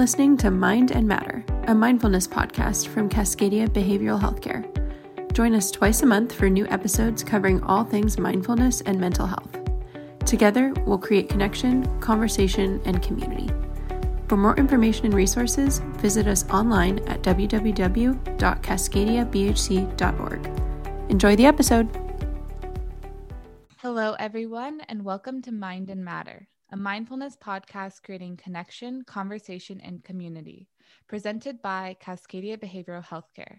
listening to Mind and Matter, a mindfulness podcast from Cascadia Behavioral Healthcare. Join us twice a month for new episodes covering all things mindfulness and mental health. Together, we'll create connection, conversation, and community. For more information and resources, visit us online at www.cascadiabhc.org. Enjoy the episode. Hello, everyone, and welcome to Mind and Matter, a mindfulness podcast creating connection, conversation, and community, presented by Cascadia Behavioral Healthcare.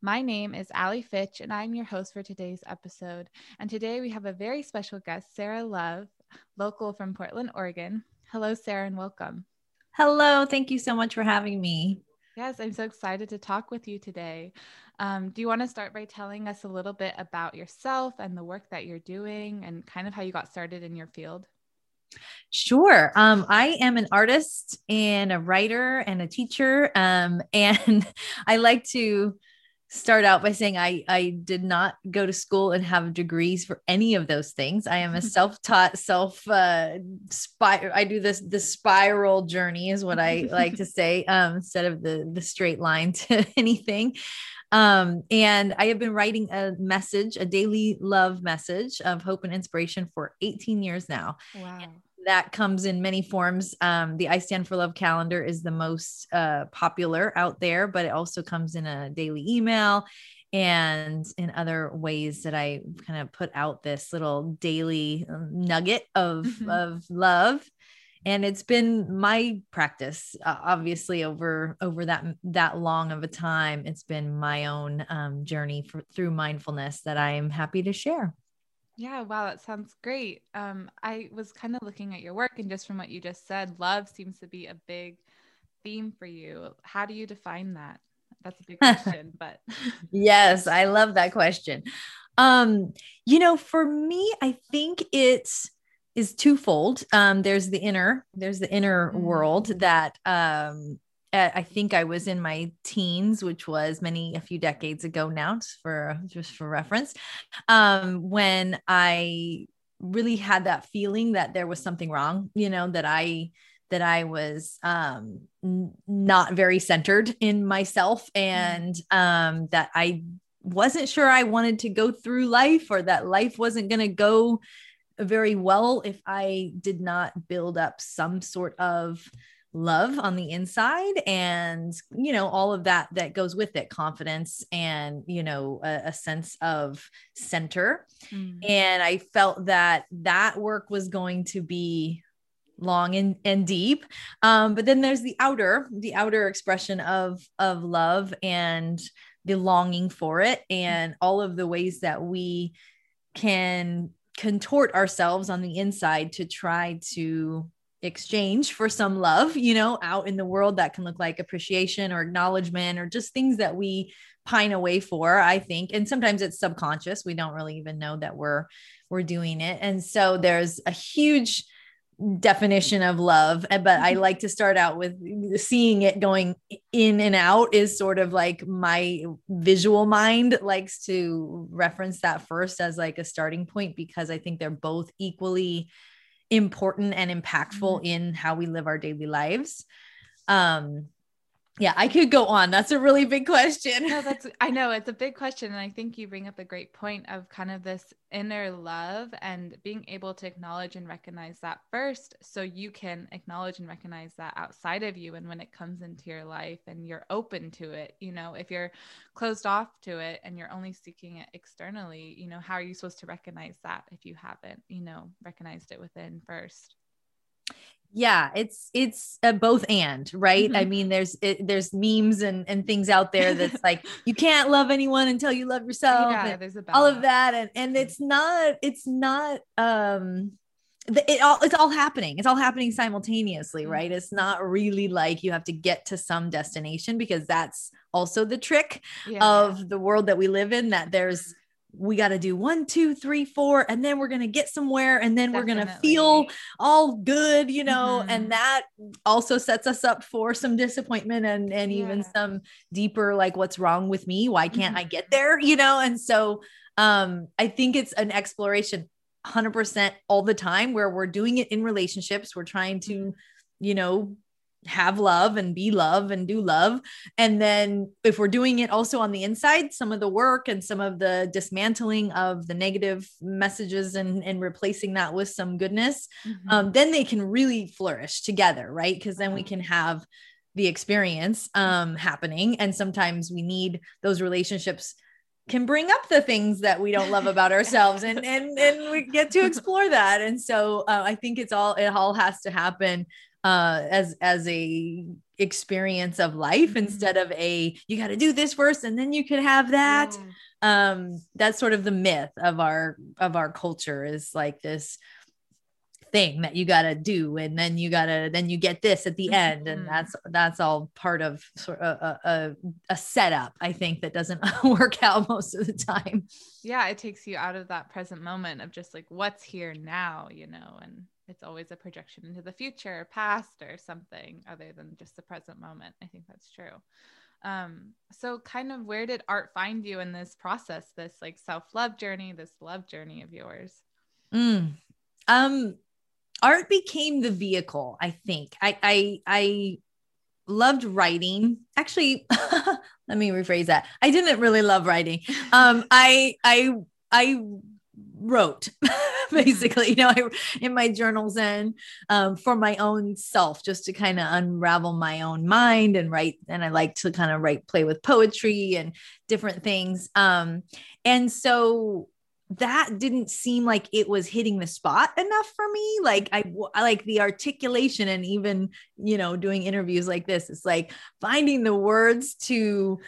My name is Ali Fitch, and I'm your host for today's episode. And today we have a very special guest, Sarah Love, local from Portland, Oregon. Hello, Sarah, and welcome. Hello. Thank you so much for having me. Yes, I'm so excited to talk with you today. Um, do you want to start by telling us a little bit about yourself and the work that you're doing and kind of how you got started in your field? Sure. Um, I am an artist and a writer and a teacher. Um, and I like to start out by saying I, I did not go to school and have degrees for any of those things. I am a self-taught self uh spy I do this the spiral journey is what I like to say um instead of the the straight line to anything. Um, and I have been writing a message, a daily love message of hope and inspiration for 18 years now. Wow. And that comes in many forms. Um, the I Stand for Love calendar is the most uh, popular out there, but it also comes in a daily email and in other ways that I kind of put out this little daily um, nugget of, mm-hmm. of love and it's been my practice uh, obviously over over that that long of a time it's been my own um, journey for, through mindfulness that i am happy to share. Yeah wow that sounds great. Um, i was kind of looking at your work and just from what you just said love seems to be a big theme for you. How do you define that? That's a big question but yes i love that question. Um you know for me i think it's is twofold. Um, there's the inner, there's the inner mm-hmm. world that um, I think I was in my teens, which was many a few decades ago now, just for just for reference, um, when I really had that feeling that there was something wrong. You know that I that I was um, n- not very centered in myself, mm-hmm. and um, that I wasn't sure I wanted to go through life, or that life wasn't going to go very well if I did not build up some sort of love on the inside and you know all of that that goes with it confidence and you know a, a sense of center mm. and i felt that that work was going to be long and, and deep um, but then there's the outer the outer expression of of love and the longing for it and all of the ways that we can contort ourselves on the inside to try to exchange for some love, you know, out in the world that can look like appreciation or acknowledgement or just things that we pine away for, I think. And sometimes it's subconscious. We don't really even know that we're we're doing it. And so there's a huge definition of love eh, but i mm-hmm. like to start out with seeing it going in and out is sort of like my visual mind likes to reference that first as like a starting point because i think they're both equally important and impactful mm-hmm. in how we live our daily lives um yeah, I could go on. That's a really big question. no, that's I know it's a big question and I think you bring up a great point of kind of this inner love and being able to acknowledge and recognize that first so you can acknowledge and recognize that outside of you and when it comes into your life and you're open to it, you know, if you're closed off to it and you're only seeking it externally, you know, how are you supposed to recognize that if you haven't, you know, recognized it within first? Yeah it's it's a both and right mm-hmm. i mean there's it, there's memes and and things out there that's like you can't love anyone until you love yourself yeah, there's all of that and and it's not it's not um it all it's all happening it's all happening simultaneously mm-hmm. right it's not really like you have to get to some destination because that's also the trick yeah. of the world that we live in that there's we got to do one, two, three, four, and then we're going to get somewhere and then Definitely. we're going to feel all good, you know, mm-hmm. and that also sets us up for some disappointment and, and yeah. even some deeper, like, what's wrong with me? Why can't mm-hmm. I get there? You know? And so um, I think it's an exploration 100% all the time where we're doing it in relationships. We're trying to, mm-hmm. you know, have love and be love and do love. And then if we're doing it also on the inside, some of the work and some of the dismantling of the negative messages and, and replacing that with some goodness, mm-hmm. um, then they can really flourish together, right? Because then we can have the experience um, happening. And sometimes we need those relationships can bring up the things that we don't love about ourselves and and and we get to explore that and so uh, i think it's all it all has to happen uh, as as a experience of life mm-hmm. instead of a you got to do this first and then you could have that yeah. um that's sort of the myth of our of our culture is like this thing that you got to do and then you got to then you get this at the end and mm-hmm. that's that's all part of sort of a, a, a setup i think that doesn't work out most of the time yeah it takes you out of that present moment of just like what's here now you know and it's always a projection into the future or past or something other than just the present moment. I think that's true. Um so kind of where did art find you in this process this like self-love journey this love journey of yours? Mm. um art became the vehicle i think. I i i loved writing. Actually let me rephrase that. I didn't really love writing. Um i i i wrote basically you know I, in my journals and um, for my own self just to kind of unravel my own mind and write and i like to kind of write play with poetry and different things. Um, and so that didn't seem like it was hitting the spot enough for me. Like I, I like the articulation and even you know doing interviews like this it's like finding the words to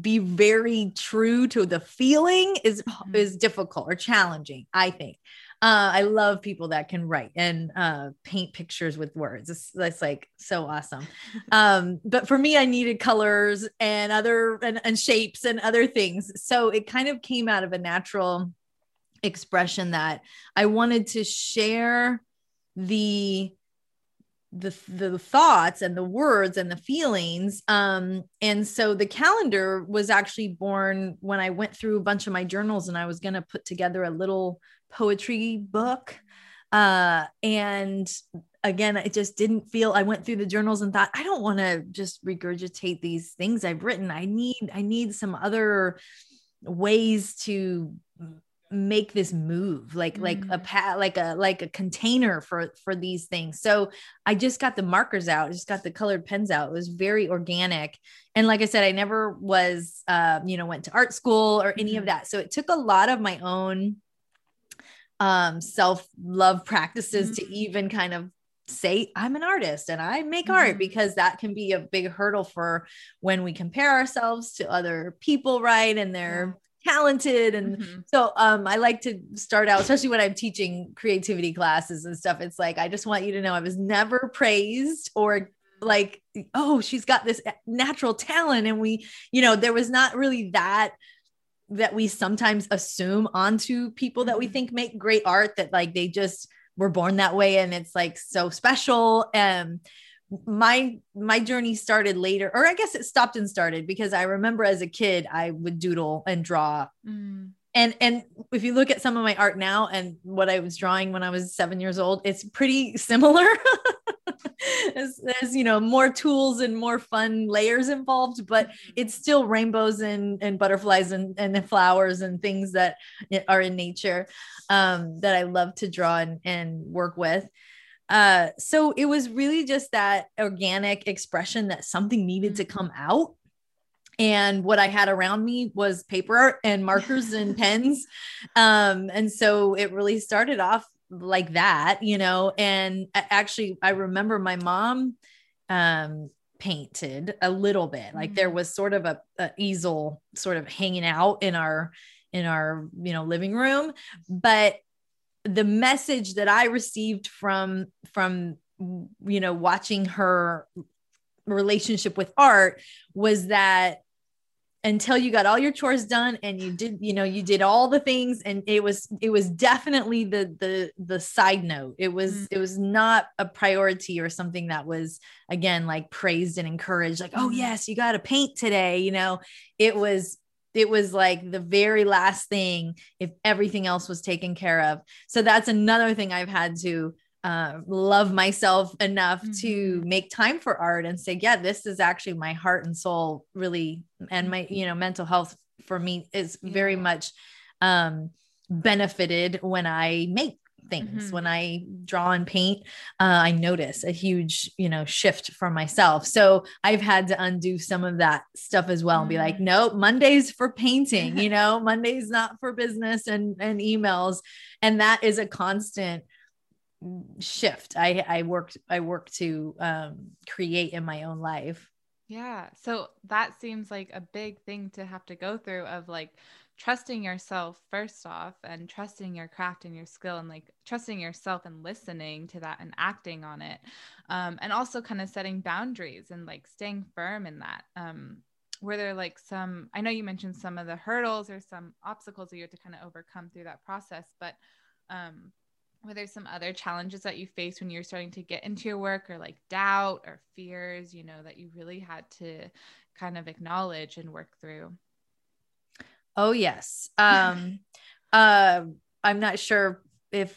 be very true to the feeling is mm-hmm. is difficult or challenging i think. Uh, i love people that can write and uh, paint pictures with words. It's, it's like so awesome. Um, but for me i needed colors and other and, and shapes and other things. So it kind of came out of a natural expression that i wanted to share the the the thoughts and the words and the feelings um and so the calendar was actually born when i went through a bunch of my journals and i was going to put together a little poetry book uh and again it just didn't feel i went through the journals and thought i don't want to just regurgitate these things i've written. I need i need some other ways to make this move like mm. like a pat like a like a container for for these things so i just got the markers out I just got the colored pens out it was very organic and like i said i never was um you know went to art school or any mm. of mm-hmm. that so it took a lot of my own um self love practices mm. to even kind of say I'm an artist and I make mm-hmm. art because that can be a big hurdle for when we compare ourselves to other people, right? And they're talented and mm-hmm. so um i like to start out especially when i'm teaching creativity classes and stuff it's like i just want you to know i was never praised or like oh she's got this natural talent and we you know there was not really that that we sometimes assume onto people that we mm-hmm. think make great art that like they just were born that way and it's like so special and my my journey started later or i guess it stopped and started because i remember as a kid i would doodle and draw mm. and and if you look at some of my art now and what i was drawing when i was seven years old it's pretty similar there's, there's, you know more tools and more fun layers involved but mm-hmm. it's still rainbows and and butterflies and and flowers and things that are in nature um, that i love to draw and, and work with uh, so it was really just that organic expression that something needed to come mm-hmm. out. And what I had around me was paper art and markers and pens. Um, and so it really started off like that, you know. And actually, I remember my mom um, painted a little bit. Like there mm-hmm. was sort of a, a easel sort of hanging out in our in our you know living room, but the message that I received from from you know watching her relationship with art was that until you got all your chores done and you did you know you did all the things and it was it was definitely the the the side note it was mm-hmm. it was not a priority or something that was again like praised and encouraged like oh mm-hmm. yes you got to paint today you know it was it was like the very last thing if everything else was taken care of. So that's another thing i've had to uh, love myself enough Mm-hmm. to make time for art and say, yeah, this is actually my heart and soul, really, and my you know mental health for me is very much um, benefited when I make things Mhm. when i draw and paint uh, i notice a huge you know shift for myself so i've had to undo some of that stuff as well and be like Mm. nope monday's for painting you know monday's not for business and and emails and that is a constant shift i i worked i work to um create in my own life Yeah. So that seems like a big thing to have to go through of like trusting yourself first off and trusting your craft and your skill and like trusting yourself and listening to that and acting on it. Um, and also kind of setting boundaries and like staying firm in that. Um, were there like some, I know you mentioned some of the hurdles or some obstacles that you had to kind of overcome through that process, but um, were there some other challenges that you faced when you were starting to get into your work or like doubt or fears you know that you really had to kind of acknowledge and work through Oh yes. Um uh I'm not sure if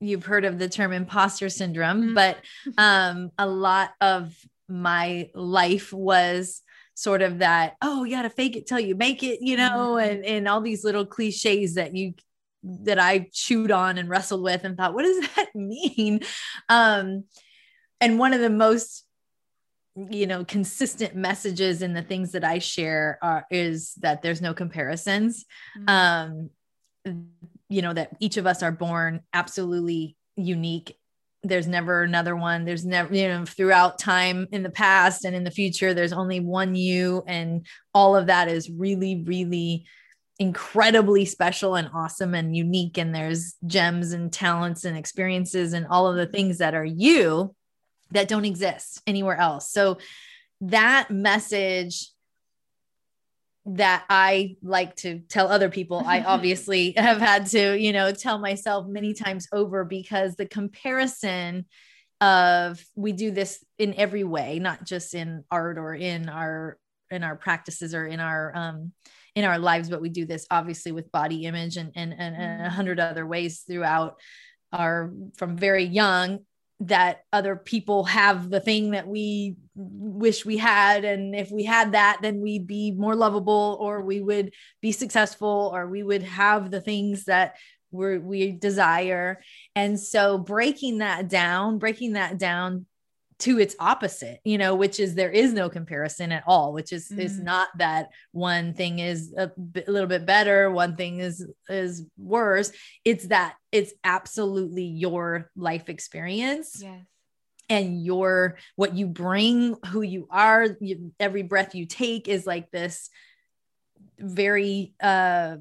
you've heard of the term imposter syndrome, Mhm. but um a lot of my life was sort of that oh you got to fake it till you make it you know Mhm. and and all these little cliches that you that I chewed on and wrestled with and thought what does that mean um and one of the most you know consistent messages in the things that i share are is that there's no comparisons. Mhm. um you know that each of us are born absolutely unique. There's never another one. There's never you know throughout time in the past and in the future there's only one you. And all of that is really really incredibly special and awesome and unique. And there's gems and talents and experiences and all of the things that are you that don't exist anywhere else. So that message that I like to tell other people, I obviously have had to, you know, tell myself many times over because the comparison of we do this in every way, not just in art or in our in our practices or in our um in our lives, but we do this obviously with body image and and, and, and a hundred other ways throughout our from very young that other people have the thing that we wish we had. And if we had that then we'd be more lovable or we would be successful or we would have the things that we we desire. And so breaking that down breaking that down to its opposite you know which is there is no comparison at all which is is Mm. not that one thing is a, little bit better one thing is is worse it's that it's absolutely your life experience yes and your what you bring who you are you, every breath you take is like this very uh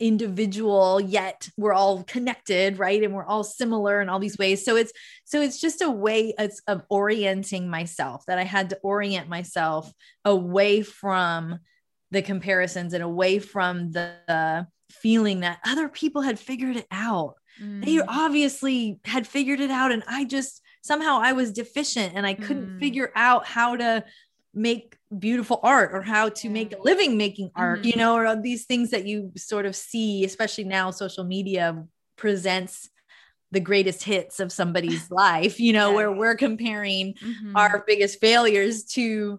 individual yet we're all connected right and we're all similar in all these ways so it's so it's just a way it's of orienting myself that i had to orient myself away from the comparisons and away from the, the feeling that other people had figured it out they Mm. obviously had figured it out and i just somehow i was deficient and i couldn't Mm. figure out how to make beautiful art or how to make a living making art Mhm. you know or these things that you sort of see especially now social media presents the greatest hits of somebody's life you know where we're comparing Mhm. our biggest failures to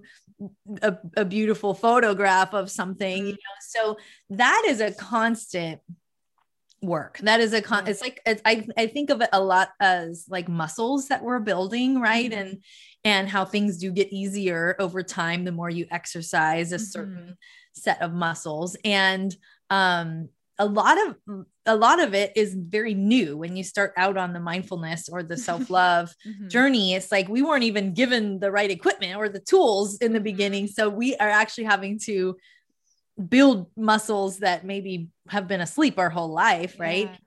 a, a beautiful photograph of something you Mhm. know so that is a constant work. That is a con it's like it's, I, I think of it a lot as like muscles that we're building right? Mhm. and and how things do get easier over time the more you exercise a certain set of muscles. And um a lot of a lot of it is very new. When you start out on the mindfulness or the self-love Mhm. journey it's like we weren't even given the right equipment or the tools in the beginning. So we are actually having to build muscles that maybe have been asleep our whole life right Yeah.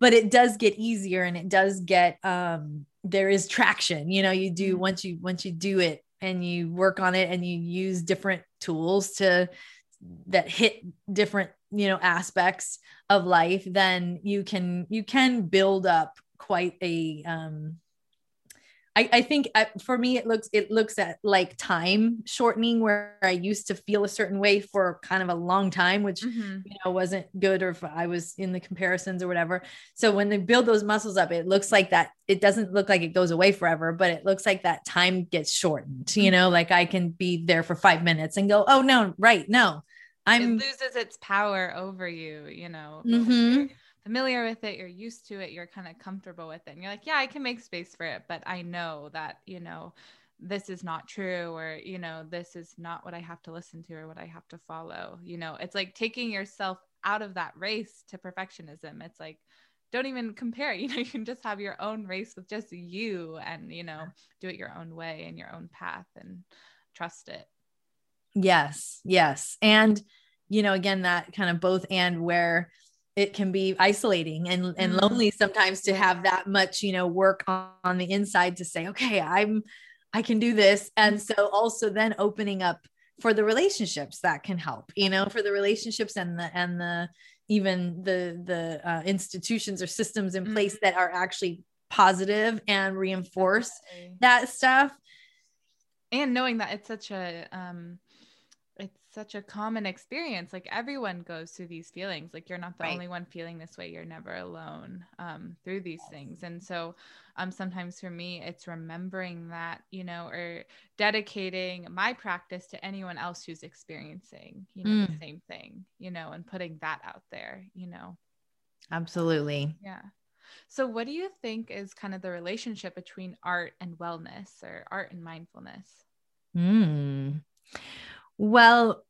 but it does get easier and it does get um there is traction you know you do Mhm. once you once you do it and you work on it and you use different tools to that hit different you know aspects of life then you can you can build up quite a um I, I think uh, for me it looks it looks at like time shortening where I used to feel a certain way for kind of a long time, which Mhm. you know wasn't good or if I was in the comparisons or whatever. So when they build those muscles up, it looks like that it doesn't look like it goes away forever, but it looks like that time gets shortened, you know, like I can be there for five minutes and go, oh no, right, no. I'm loses its power over you, you know. Mhm. Familiar with it, you're used to it, you're kind of comfortable with it. And you're like, yeah, I can make space for it, but I know that, you know, this is not true or, you know, this is not what I have to listen to or what I have to follow. You know, it's like taking yourself out of that race to perfectionism. It's like don't even compare. You know, you can just have your own race with just you and, you know, do it your own way and your own path and trust it. Yes, yes. And you know, again, that kind of both and where it can be isolating and, and Mhm. lonely sometimes to have that much, you know, work on, on the inside to say, okay, I'm I can do this. And so also then opening up for the relationships that can help, you know, for the relationships and the and the even the the uh, institutions or systems in place that are actually positive and reinforce Definitely. that stuff. and knowing that it's such a um it's such a common experience like everyone goes through these feelings like you're not the Right. only one feeling this way you're never alone um through these things and so um sometimes for me it's remembering that you know or dedicating my practice to anyone else who's experiencing you know the Mm. same thing you know and putting that out there you know Absolutely. yeah. So, what do you think is kind of the relationship between art and wellness or art and mindfulness? Hmm. Well,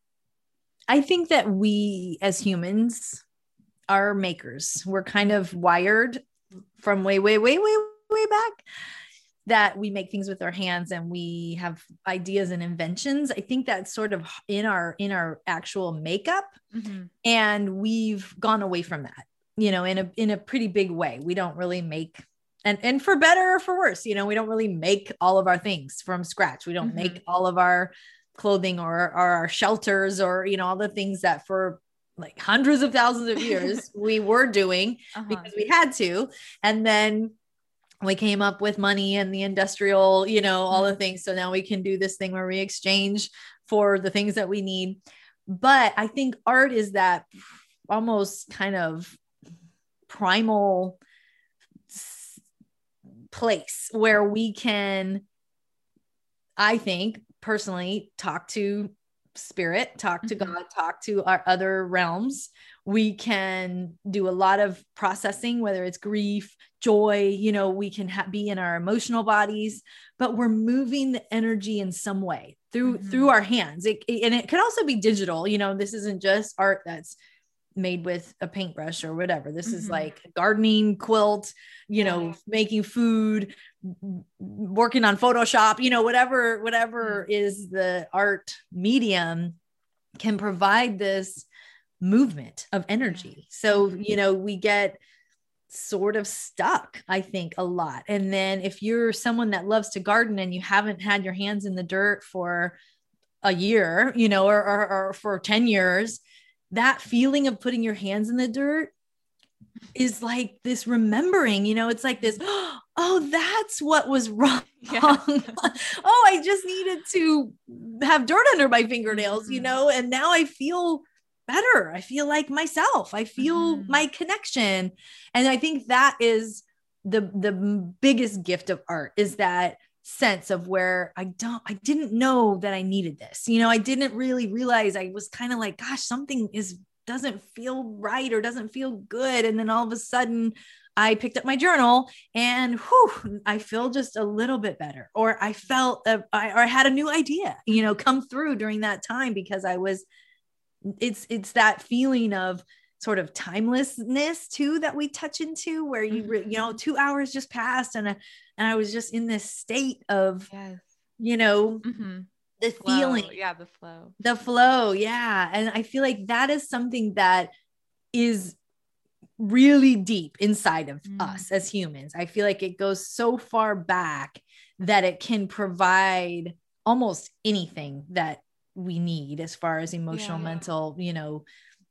I think that we as humans are makers. We're kind of wired from way, way, way, way, way back that we make things with our hands and we have ideas and inventions. I think that's sort of in our in our actual makeup Mhm. and we've gone away from that you know in a in a pretty big way we don't really make and and for better or for worse you know we don't really make all of our things from scratch we don't Mhm. make all of our clothing or, or our shelters or you know all the things that for like hundreds of thousands of years we were doing Uh-huh. because we had to. And then we came up with money and the industrial you know all the things. So now we can do this thing where we exchange for the things that we need. But i think art is that almost kind of primal place where we can i think personally talk to spirit talk to Mhm. god talk to our other realms we can do a lot of processing whether it's grief joy you know we can ha- be in our emotional bodies but we're moving the energy in some way through Mhm. through our hands it, it- and it could also be digital you know this isn't just art that's made with a paintbrush or whatever. This is Mhm. like gardening quilt you know Yeah. making food working on photoshop you know whatever whatever is the art medium can provide this movement of energy. So you know we get sort of stuck i think a lot. And then if you're someone that loves to garden and you haven't had your hands in the dirt for a year you know or, or, or for 10 years that feeling of putting your hands in the dirt is like this remembering you know it's like this oh that's what was wrong Yeah. oh i just needed to have dirt under my fingernails you Mhm. know and now i feel better i feel like myself i feel Mhm. my connection and i think that is the the biggest gift of art is that sense of where i don't i didn't know that i needed this. You know i didn't really realize i was kind of like gosh something is doesn't feel right or doesn't feel good. And then all of a sudden I picked up my journal and whew, I feel just a little bit better, or I felt, a, I, or I had a new idea, you know, come through during that time because I was, it's, it's that feeling of sort of timelessness too that we touch into where you, re- you know, two hours just passed and, uh, and I was just in this state of, yes. you know, Mhm. the Flow. feeling, Yeah, the flow. the flow yeah and i feel like that is something that is really deep inside of Mm. us as humans i feel like it goes so far back that it can provide almost anything that we need as far as emotional Yeah. mental you know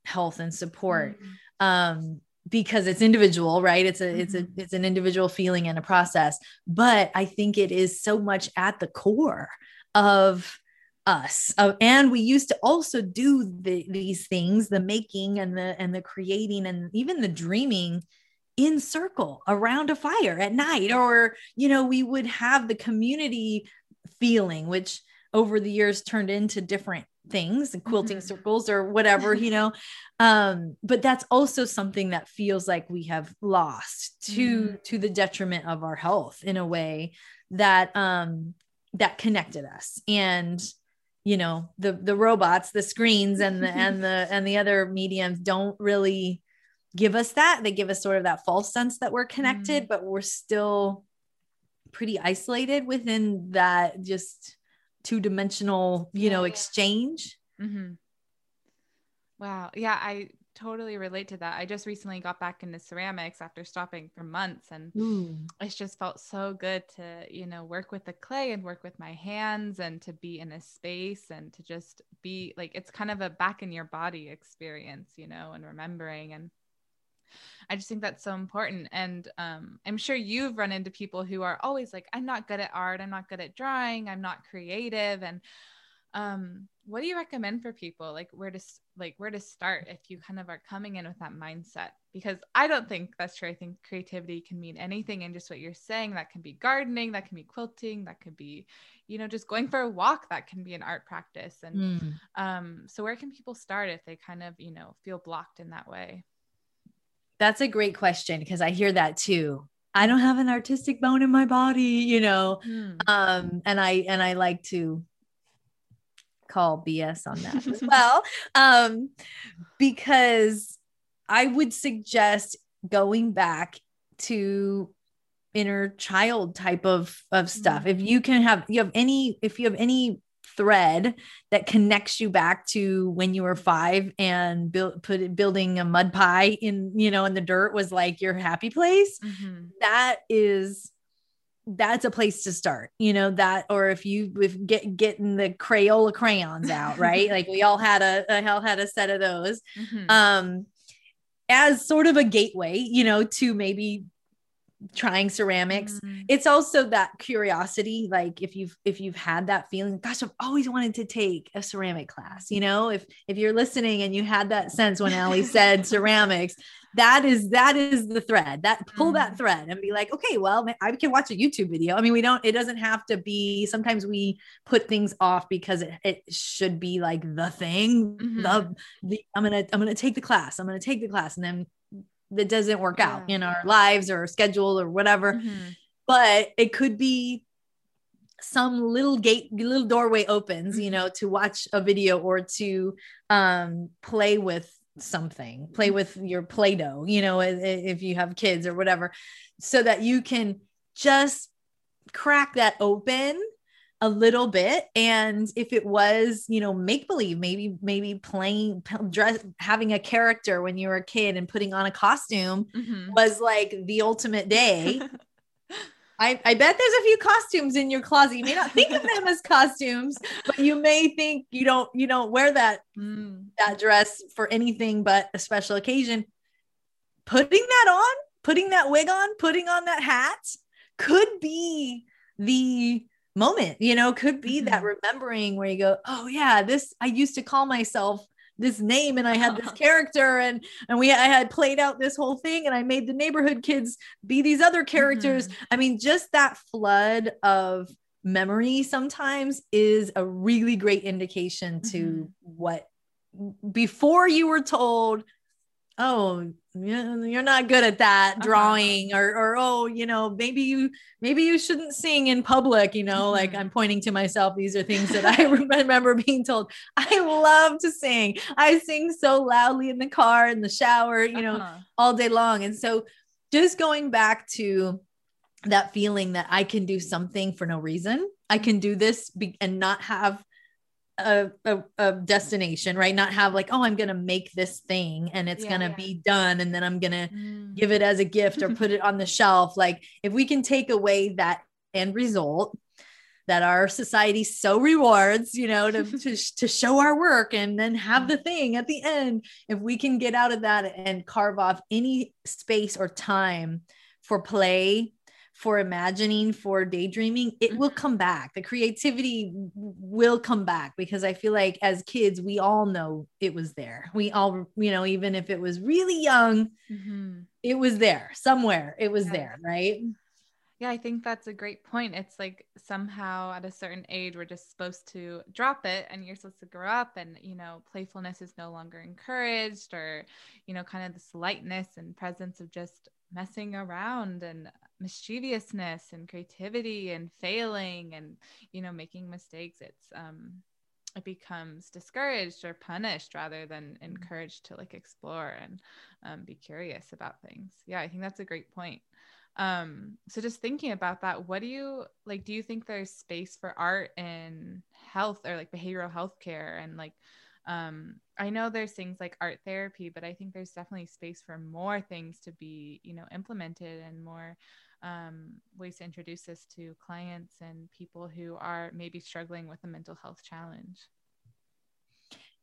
health and support Mhm. um because it's individual right it's a mm-hmm. it's a mm-hmm. it's an individual feeling and a process but i think it is so much at the core of us uh, and we used to also do the, these things the making and the and the creating and even the dreaming in circle around a fire at night or you know we would have the community feeling which over the years turned into different things and quilting mm-hmm. circles or whatever you know um but that's also something that feels like we have lost to mm. to the detriment of our health in a way that um that connected us and you know the the robots the screens and the and the and the other mediums don't really give us that they give us sort of that false sense that we're connected mm. but we're still pretty isolated within that just two-dimensional you know exchange mm-hmm. wow yeah i totally relate to that i just recently got back into ceramics after stopping for months and Ooh. it's just felt so good to you know work with the clay and work with my hands and to be in a space and to just be like it's kind of a back in your body experience you know and remembering and I just think that's so important. And um, I'm sure you've run into people who are always like, I'm not good at art, I'm not good at drawing, I'm not creative. And um, what do you recommend for people? Like where to like where to start if you kind of are coming in with that mindset? Because I don't think that's true. I think creativity can mean anything and just what you're saying. That can be gardening, that can be quilting, that could be, you know, just going for a walk, that can be an art practice. And mm. um, so where can people start if they kind of, you know, feel blocked in that way? That's a great question because I hear that too. I don't have an artistic bone in my body, you know. Mm. Um, and I and I like to call BS on that as well. Um, because I would suggest going back to inner child type of of stuff. Mm. If you can have you have any if you have any thread that connects you back to when you were five and build put building a mud pie in you know in the dirt was like your happy place mm-hmm. that is that's a place to start you know that or if you if get getting the crayola crayons out right like we all had a, a hell had a set of those mm-hmm. um as sort of a gateway you know to maybe trying ceramics mm-hmm. it's also that curiosity like if you've if you've had that feeling gosh i've always wanted to take a ceramic class you know if if you're listening and you had that sense when ali said ceramics that is that is the thread that pull mm-hmm. that thread and be like okay well i can watch a youtube video i mean we don't it doesn't have to be sometimes we put things off because it, it should be like the thing mm-hmm. the, the i'm gonna i'm gonna take the class i'm gonna take the class and then that doesn't work yeah. out in our lives or schedule or whatever. Mm-hmm. But it could be some little gate little doorway opens you mm-hmm. know to watch a video or to um play with something play with your play-doh you know if you have kids or whatever so that you can just crack that open a little bit and if it was you know make believe maybe maybe playing dress having a character when you were a kid and putting on a costume mm-hmm. was like the ultimate day I, I bet there's a few costumes in your closet. You may not think of them as costumes, but you may think you don't you don't wear that mm. that dress for anything but a special occasion. Putting that on, putting that wig on, putting on that hat could be the moment, you know, could be mm-hmm. that remembering where you go, oh yeah, this I used to call myself this name and I had this character and and we I had played out this whole thing and I made the neighborhood kids be these other characters. Mm-hmm. I mean, just that flood of memory sometimes is a really great indication to mm-hmm. what before you were told oh you're not good at that uh-huh. drawing uh-huh. or or oh you know maybe you maybe you shouldn't sing in public you know like mm-hmm. i'm pointing to myself these are things that i remember being told i love to sing i sing so loudly in the car in the shower you know uh-huh. all day long and so just going back to that feeling that i can do something for no reason i can do this be- and not have a, a, a, destination, right? Not have like, oh, I'm going to make this thing and it's yeah, going to yeah. be done. And then I'm going to mm. give it as a gift or put it on the shelf. Like, if we can take away that end result, that our society so rewards, you know, to, to, to show our work and then have the thing at the end. If we can get out of that and carve off any space or time for play, for imagining, for daydreaming, it will Mm-hmm. come back. The creativity will come back because I feel like as kids, we all know it was there. We all, you know, even if it was really young, Mhm. it was there somewhere. It was Yes. there, right? Yeah, I think that's a great point. It's like somehow at a certain age, we're just supposed to drop it and you're supposed to grow up, and you know, playfulness is no longer encouraged, or you know, kind of this lightness and presence of just messing around and mischievousness and creativity and failing and you know, making mistakes. It's um, it becomes discouraged or punished rather than encouraged to like explore and um, be curious about things. Yeah, I think that's a great point um so just thinking about that what do you like do you think there's space for art in health or like behavioral health care and like um i know there's things like art therapy but i think there's definitely space for more things to be you know implemented and more um, ways to introduce this to clients and people who are maybe struggling with a mental health challenge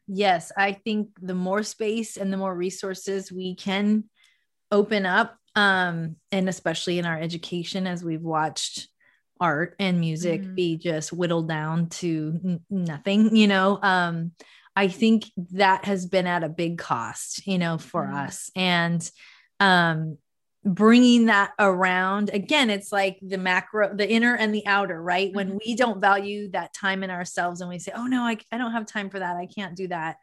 Yes, I think the more space and the more resources we can open up, um, and especially in our education, as we've watched art and music Mhm. be just whittled down to n- nothing, you know, um, I think that has been at a big cost, you know, for Mhm. us. And um, bringing that around again, it's like the macro, the inner and the outer, right? When we don't value that time in ourselves and we say, oh no, I, I don't have time for that. I can't do that.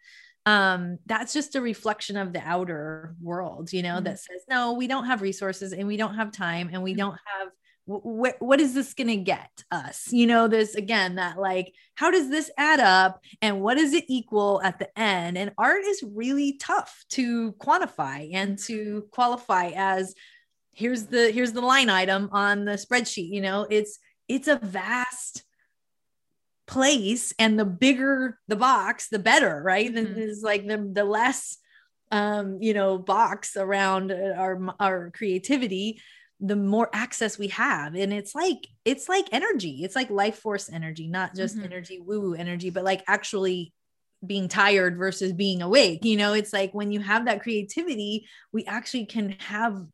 Um, that's just a reflection of the outer world, you know, Mhm. that says, no, we don't have resources and we don't have time and we Mhm. don't have wh- wh- what is this going to get us? You know this again that like how does this add up and what does it equal at the end? And art is really tough to quantify and to qualify as here's the here's the line item on the spreadsheet you know? It's it's a vast place and the bigger the box the better right? Mhm. then is like the the less um you know box around our our creativity the more access we have and it's like it's like energy it's like life force energy not just Mhm. energy woo woo energy but like actually being tired versus being awake you know it's like when you have that creativity we actually can have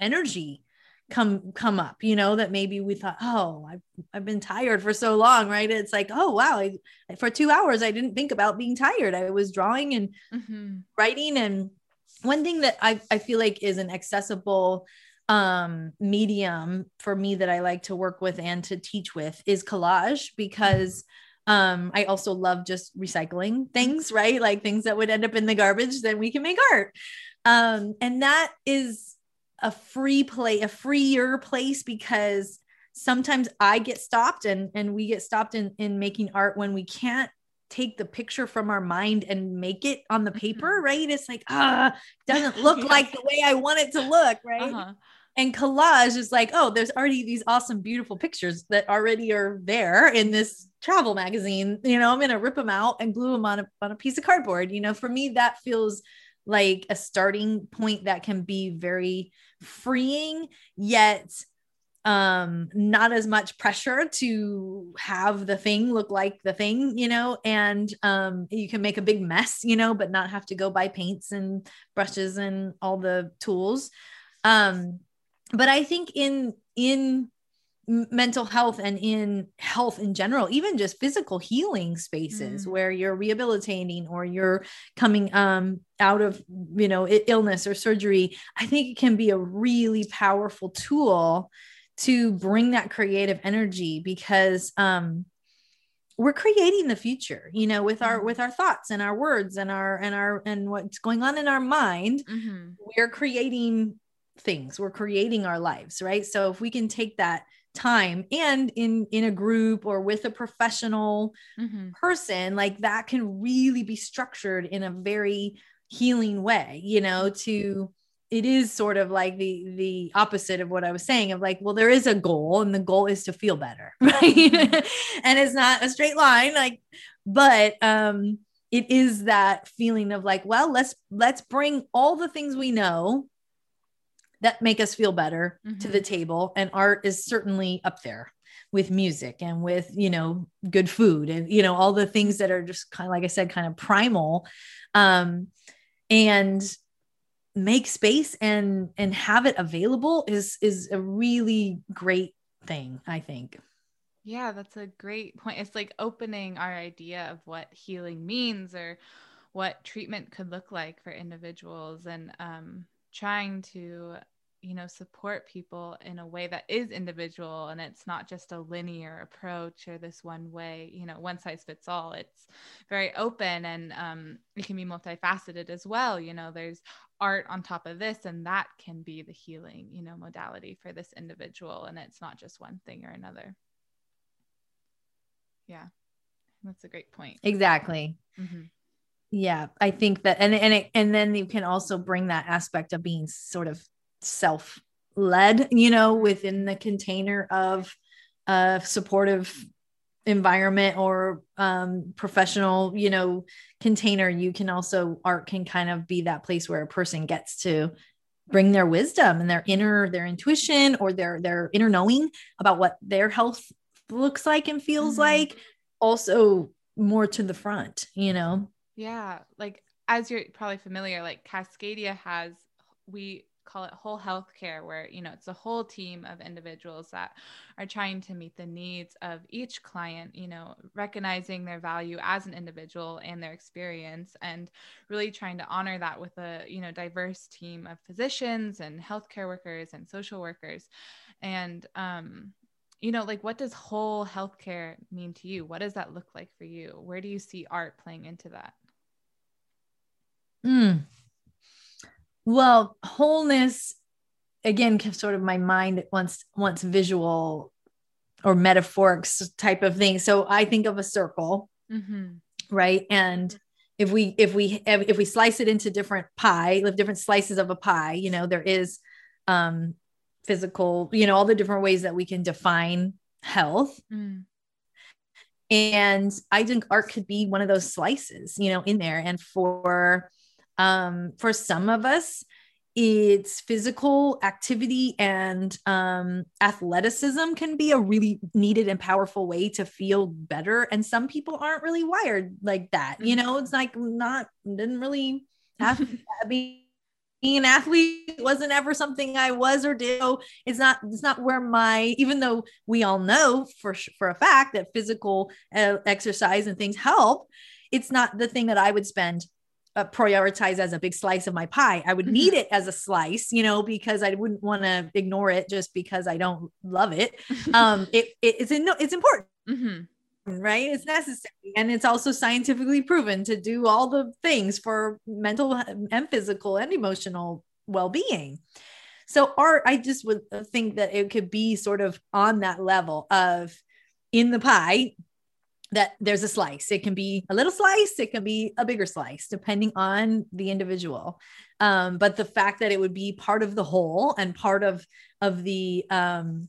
energy come come up you know that maybe we thought oh I've, I've been tired for so long right it's like oh wow I, for two hours i didn't think about being tired i was drawing and mm-hmm. writing and one thing that I, I feel like is an accessible um medium for me that I like to work with and to teach with is collage because um I also love just recycling things right like things that would end up in the garbage then we can make art um and that is a free play a freer place because sometimes I get stopped and and we get stopped in in making art when we can't take the picture from our mind and make it on the paper, right? It's like, ah, doesn't look Yeah. like the way I want it to look, right? uh-huh. And collage is like, oh, there's already these awesome, beautiful pictures that already are there in this travel magazine. You know, I'm gonna rip them out and glue them on a on a piece of cardboard. You know, for me, that feels like a starting point that can be very freeing, yet um not as much pressure to have the thing look like the thing you know and um you can make a big mess you know but not have to go buy paints and brushes and all the tools um but i think in in mental health and in health in general even just physical healing spaces Mm. where you're rehabilitating or you're coming um out of you know illness or surgery i think it can be a really powerful tool to bring that creative energy because um we're creating the future you know with our Mhm. with our thoughts and our words and our and our and what's going on in our mind Mm-hmm. we're creating things. We're creating our lives right? So if we can take that time and in in a group or with a professional Mm-hmm. person like that can really be structured in a very healing way you know to it is sort of like the the opposite of what i was saying of like well there is a goal and the goal is to feel better right? And it's not a straight line like but um it is that feeling of like well let's let's bring all the things we know that make us feel better to Mhm. the table. And art is certainly up there with music and with you know good food and you know all the things that are just kind of like i said kind of primal. Um and make space and and have it available is is a really great thing i think. Yeah that's a great point. It's like opening our idea of what healing means or what treatment could look like for individuals. And um, trying to you know support people in a way that is individual and it's not just a linear approach or this one way you know one size fits all. It's very open and um, it can be multifaceted as well. You know there's art on top of this and that can be the healing you know modality for this individual and it's not just one thing or another. Yeah. That's a great point. Exactly. Mm-hmm. Yeah i think that and and it, and then you can also bring that aspect of being sort of self led you know within the container of a supportive environment or um, professional you know container you can also art can kind of be that place where a person gets to bring their wisdom and their inner their intuition or their their inner knowing about what their health looks like and feels mm-hmm. like also more to the front you know yeah like as you're probably familiar like cascadia has we call it whole health care where you know it's a whole team of individuals that are trying to meet the needs of each client you know recognizing their value as an individual and their experience and really trying to honor that with a you know diverse team of physicians and healthcare workers and social workers. And um you know like what does whole healthcare mean to you? What does that look like for you? Where do you see art playing into that mm. Well, wholeness again sort of my mind wants wants visual or metaphorics type of thing. So I think of a circle, mm-hmm. right? And if we if we if we slice it into different pie, different slices of a pie, you know, there is um physical, you know, all the different ways that we can define health. Mm. And I think art could be one of those slices, you know, in there. And for um, for some of us, it's physical activity and um, athleticism can be a really needed and powerful way to feel better. And some people aren't really wired like that. You know, it's like not, didn't really have being an athlete wasn't ever something I was or did. So it's not, it's not where my, even though we all know for, for a fact that physical uh, exercise and things help, it's not the thing that I would spend uh, prioritize as a big slice of my pie. I would mm-hmm. need it as a slice, you know, because I wouldn't want to ignore it just because I don't love it. Um, it, it it's in, it's important. Mm-hmm right it's necessary and it's also scientifically proven to do all the things for mental and physical and emotional well-being so art i just would think that it could be sort of on that level of in the pie that there's a slice. It can be a little slice, it can be a bigger slice, depending on the individual. Um, but the fact that it would be part of the whole and part of of the um,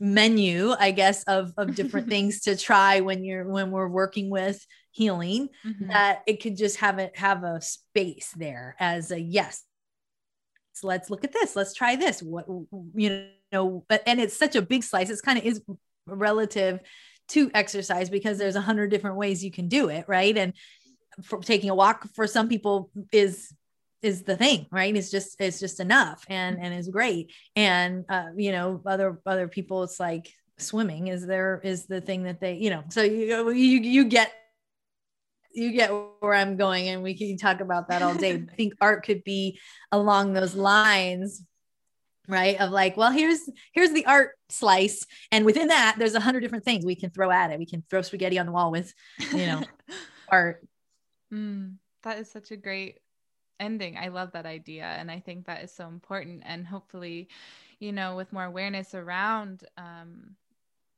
menu, I guess, of of different things to try when you're when we're working with healing, mm-hmm. that it could just have it have a space there as a yes. So let's look at this. Let's try this. What you know, but and it's such a big slice. It's kind of is relative to exercise because there's a hundred different ways you can do it right? And for taking a walk for some people is is the thing right? It's just it's just enough and and is great. And uh, you know other other people it's like swimming is there is the thing that they you know so you you you get you get where I'm going, and we can talk about that all day. I think art could be along those lines right? Of like well here's here's the art slice. And within that there's a hundred different things we can throw at it. We can throw spaghetti on the wall with you know art. Mm, that is such a great ending. I love that idea. And i think that is so important. And hopefully you know with more awareness around um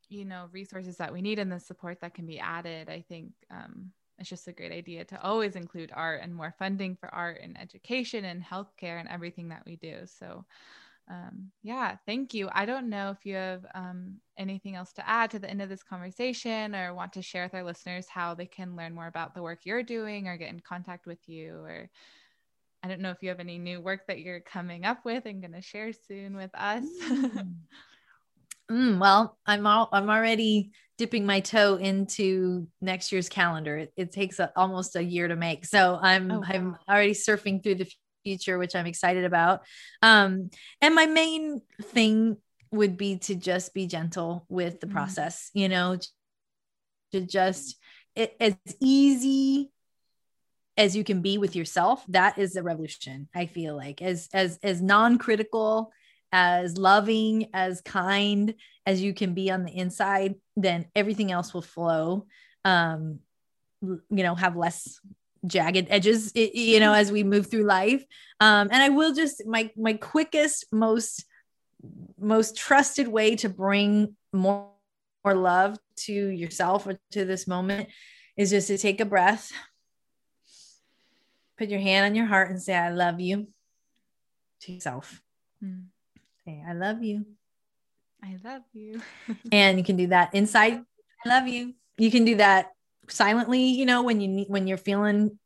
you know resources that we need and the support that can be added i think um it's just a great idea to always include art and more funding for art and education and healthcare and everything that we do. So um, yeah, thank you. I don't know if you have um, anything else to add to the end of this conversation or want to share with our listeners how they can learn more about the work you're doing or get in contact with you or I don't know if you have any new work that you're coming up with and going to share soon with us. Mm. Mm, well, I'm all, I'm already dipping my toe into next year's calendar. It, it takes a, almost a year to make, so I'm oh, wow. I'm already surfing through the future, which I'm excited about. Um, and my main thing would be to just be gentle with the mm process. You know, to just it, as easy as you can be with yourself that is the revolution i feel like as as as non-critical as loving as kind as you can be on the inside then everything else will flow um you know have less jagged edges you know as we move through life. Um and i will just my my quickest most most trusted way to bring more more love to yourself or to this moment is just to take a breath put your hand on your heart and say i love you to yourself. Mm. say i love you. I love you. And you can do that inside. I love you. You can do that silently you know when you need when you're feeling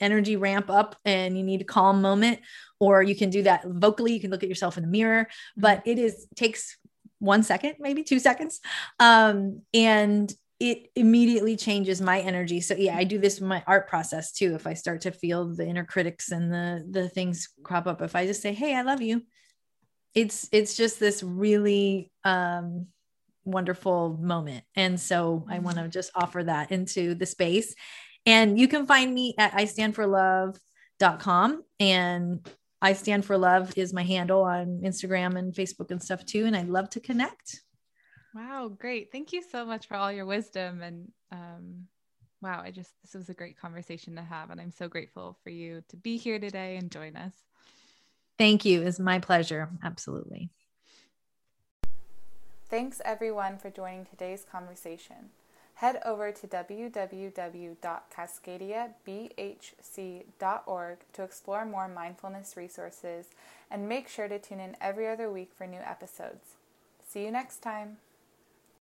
energy ramp up and you need a calm moment or you can do that vocally. You can look at yourself in the mirror mm-hmm. but it is takes one second maybe two seconds. Um and it immediately changes my energy. So yeah i do this in my art process too. If i start to feel the inner critics and the the things crop up if i just say hey i love you it's it's just this really um wonderful moment and so i want to mm-hmm. just offer that into the space and you can find me at i stand for love.com and i stand for love is my handle on instagram and facebook and stuff too and i'd love to connect Wow, great. Thank you so much for all your wisdom. And um, wow, I just, this was a great conversation to have. And I'm so grateful for you to be here today and join us. Thank you. It's my pleasure. Absolutely. Thanks everyone for joining today's conversation. Head over to www.cascadiabhc.org to explore more mindfulness resources and make sure to tune in every other week for new episodes. See you next time.